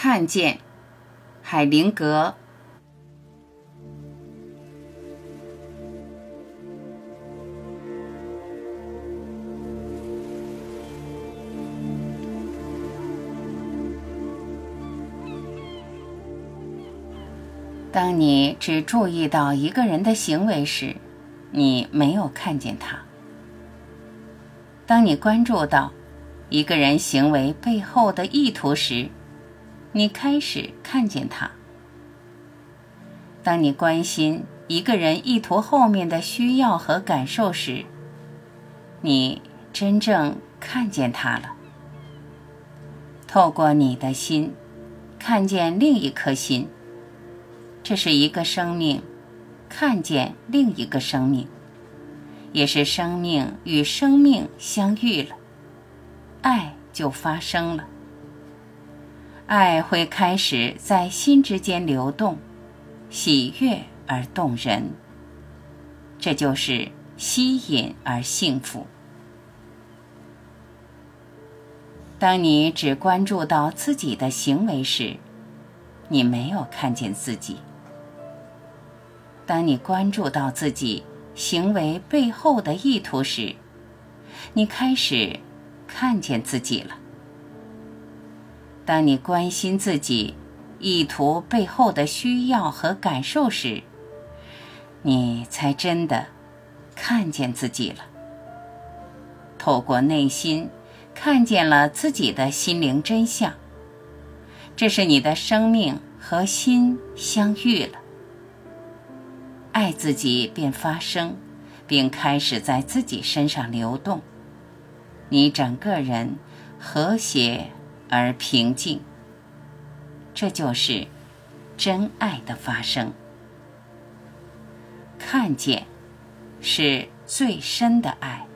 看见，海灵格。当你只注意到一个人的行为时，你没有看见他；当你关注到一个人行为背后的意图时，你开始看见他；当你关心一个人意图后面的需要和感受时，你真正看见他了。透过你的心，看见另一颗心。这是一个生命看见另一个生命，也是生命与生命相遇了，爱就发生了。爱会开始在心之间流动，喜悦而动人。这就是吸引而幸福。当你只关注到自己的行为时，你没有看见自己。当你关注到自己行为背后的意图时，你开始看见自己了。当你关心自己意图背后的需要和感受时，你才真的看见自己了。透过内心，看见了自己的心灵真相。这是你的生命和心相遇了。爱自己便发生，并开始在自己身上流动。你整个人和谐而平静。这就是真爱的发生。看见是最深的爱。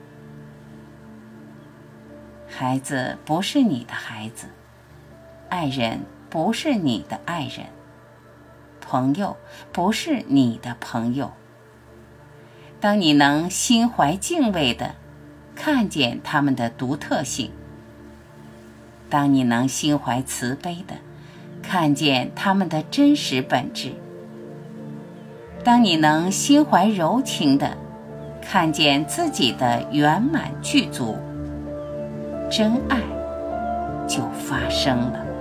孩子不是你的孩子，爱人不是你的爱人。朋友不是你的朋友。当你能心怀敬畏的看见他们的独特性，当你能心怀慈悲的看见他们的真实本质，当你能心怀柔情的看见自己的圆满具足，真爱就发生了。